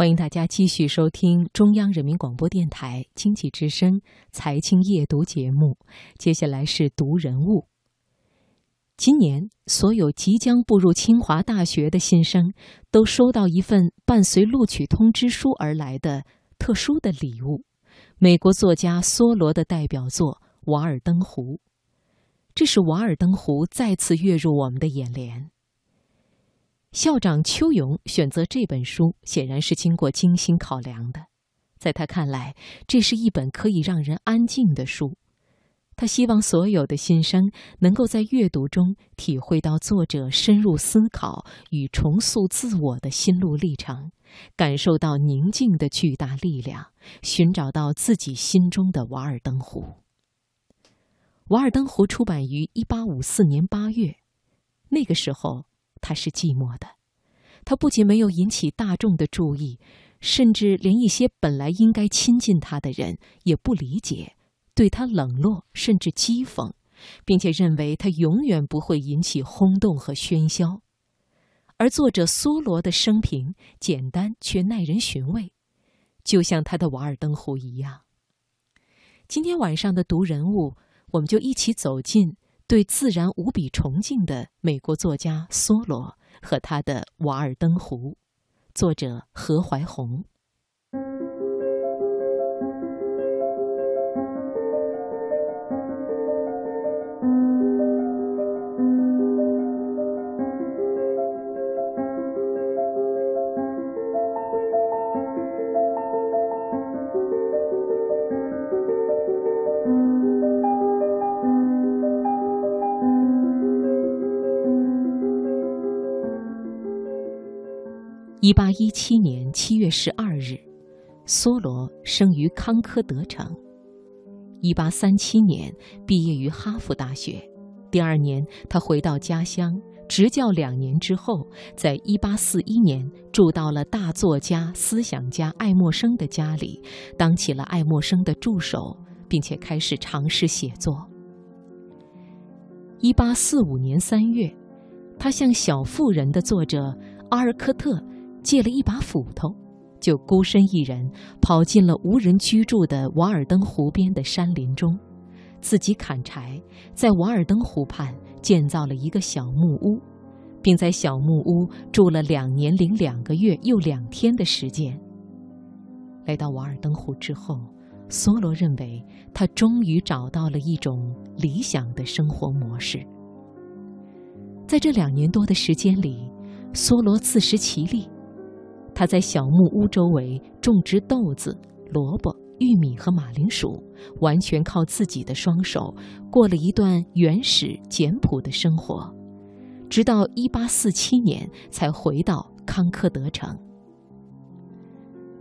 欢迎大家继续收听中央人民广播电台经济之声财经夜读节目。接下来是读人物。今年，所有即将步入清华大学的新生都收到一份伴随录取通知书而来的特殊的礼物——美国作家梭罗的代表作《瓦尔登湖》。这是《瓦尔登湖》再次跃入我们的眼帘。校长邱勇选择这本书，显然是经过精心考量的。在他看来，这是一本可以让人安静的书。他希望所有的新生能够在阅读中体会到作者深入思考与重塑自我的心路历程，感受到宁静的巨大力量，寻找到自己心中的瓦尔登湖。《瓦尔登湖》出版于一八五四年八月，那个时候。他是寂寞的，他不仅没有引起大众的注意，甚至连一些本来应该亲近他的人也不理解，对他冷落甚至讥讽，并且认为他永远不会引起轰动和喧嚣。而作者梭罗的生平简单却耐人寻味，就像他的《瓦尔登湖》一样。今天晚上的读人物，我们就一起走进。对自然无比崇敬的美国作家梭罗和他的《瓦尔登湖》，作者何怀宏。一八一七年七月十二日，梭罗生于康科德城。一八三七年毕业于哈佛大学。第二年，他回到家乡执教两年之后，在一八四一年住到了大作家、思想家爱默生的家里，当起了爱默生的助手，并且开始尝试写作。一八四五年三月，他向《小妇人》的作者阿尔科特。借了一把斧头，就孤身一人跑进了无人居住的瓦尔登湖边的山林中，自己砍柴，在瓦尔登湖畔建造了一个小木屋，并在小木屋住了两年零两个月又两天的时间。来到瓦尔登湖之后，梭罗认为他终于找到了一种理想的生活模式。在这两年多的时间里，梭罗自食其力。他在小木屋周围种植豆子、萝卜、玉米和马铃薯，完全靠自己的双手过了一段原始简朴的生活，直到1847年才回到康科德城。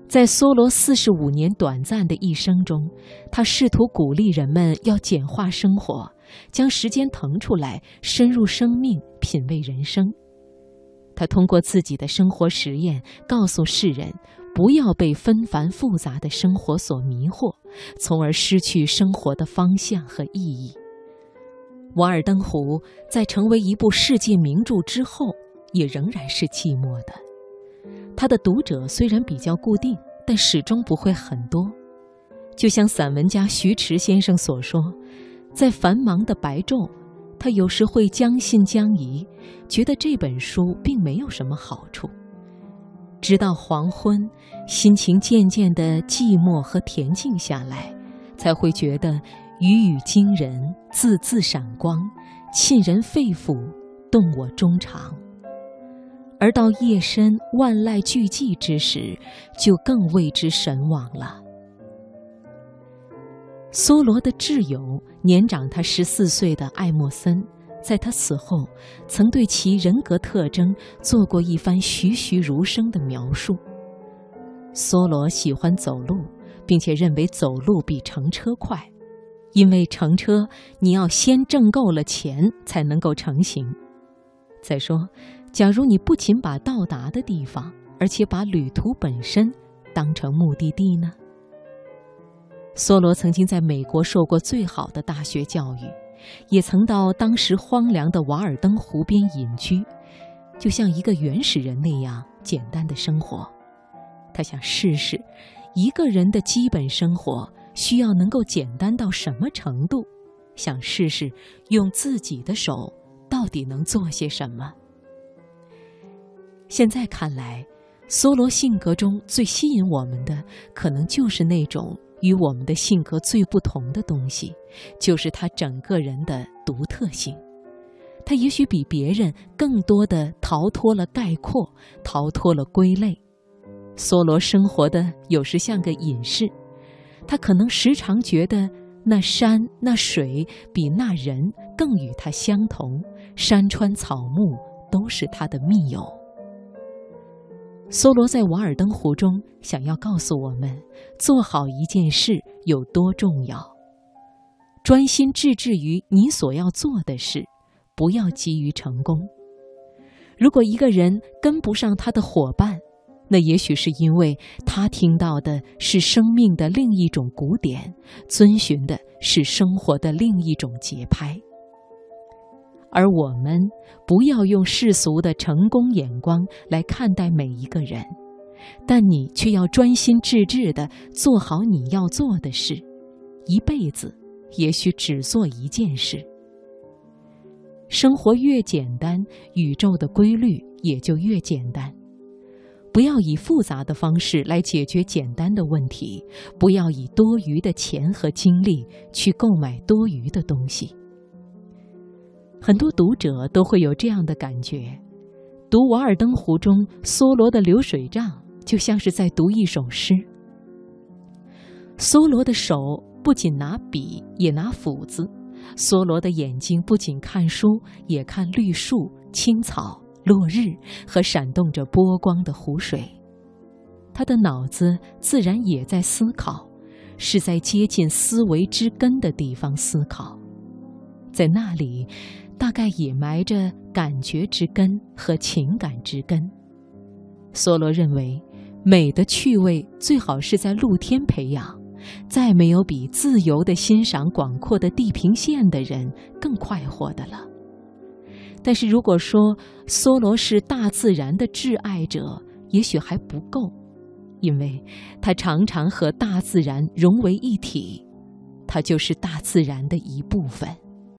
在梭罗四十五年短暂的一生中，他试图鼓励人们要简化生活，将时间腾出来，深入生命，品味人生。他通过自己的生活实验，告诉世人，不要被纷繁复杂的生活所迷惑，从而失去生活的方向和意义。《瓦尔登湖》在成为一部世界名著之后，也仍然是寂寞的。他的读者虽然比较固定，但始终不会很多。就像散文家徐迟先生所说，在繁忙的白昼。他有时会将信将疑，觉得这本书并没有什么好处。直到黄昏，心情渐渐的寂寞和恬静下来，才会觉得语语惊人，字字闪光，沁人肺腑，动我衷肠。而到夜深，万籁俱寂之时，就更为之神往了。梭罗的挚友，年长他十四岁的艾默森，在他死后，曾对其人格特征做过一番栩栩如生的描述。梭罗喜欢走路，并且认为走路比乘车快，因为乘车你要先挣够了钱才能够成行。再说，假如你不仅把到达的地方，而且把旅途本身当成目的地呢？梭罗曾经在美国受过最好的大学教育，也曾到当时荒凉的瓦尔登湖边隐居，就像一个原始人那样简单的生活。他想试试，一个人的基本生活需要能够简单到什么程度，想试试用自己的手到底能做些什么。现在看来，梭罗性格中最吸引我们的，可能就是那种与我们的性格最不同的东西，就是他整个人的独特性。他也许比别人更多的逃脱了概括，逃脱了归类。梭罗生活的有时像个隐士，他可能时常觉得那山那水比那人更与他相同，山川草木都是他的密友。梭罗在《瓦尔登湖》中想要告诉我们，做好一件事有多重要，专心致志于你所要做的事。不要急于成功。如果一个人跟不上他的伙伴，那也许是因为他听到的是生命的另一种古典，遵循的是生活的另一种节拍。而我们不要用世俗的成功眼光来看待每一个人，但你却要专心致志地做好你要做的事，一辈子也许只做一件事。生活越简单，宇宙的规律也就越简单。不要以复杂的方式来解决简单的问题，不要以多余的钱和精力去购买多余的东西。很多读者都会有这样的感觉：读《瓦尔登湖》中梭罗的流水账，就像是在读一首诗。梭罗的手不仅拿笔，也拿斧子。梭罗的眼睛不仅看书，也看绿树、青草、落日和闪动着波光的湖水。他的脑子自然也在思考，是在接近思维之根的地方思考，在那里，大概也埋着感觉之根和情感之根。梭罗认为，美的趣味最好是在露天培养。再没有比自由地欣赏广阔的地平线的人更快活的了。但是，如果说梭罗是大自然的挚爱者，也许还不够，因为他常常和大自然融为一体，他就是大自然的一部分。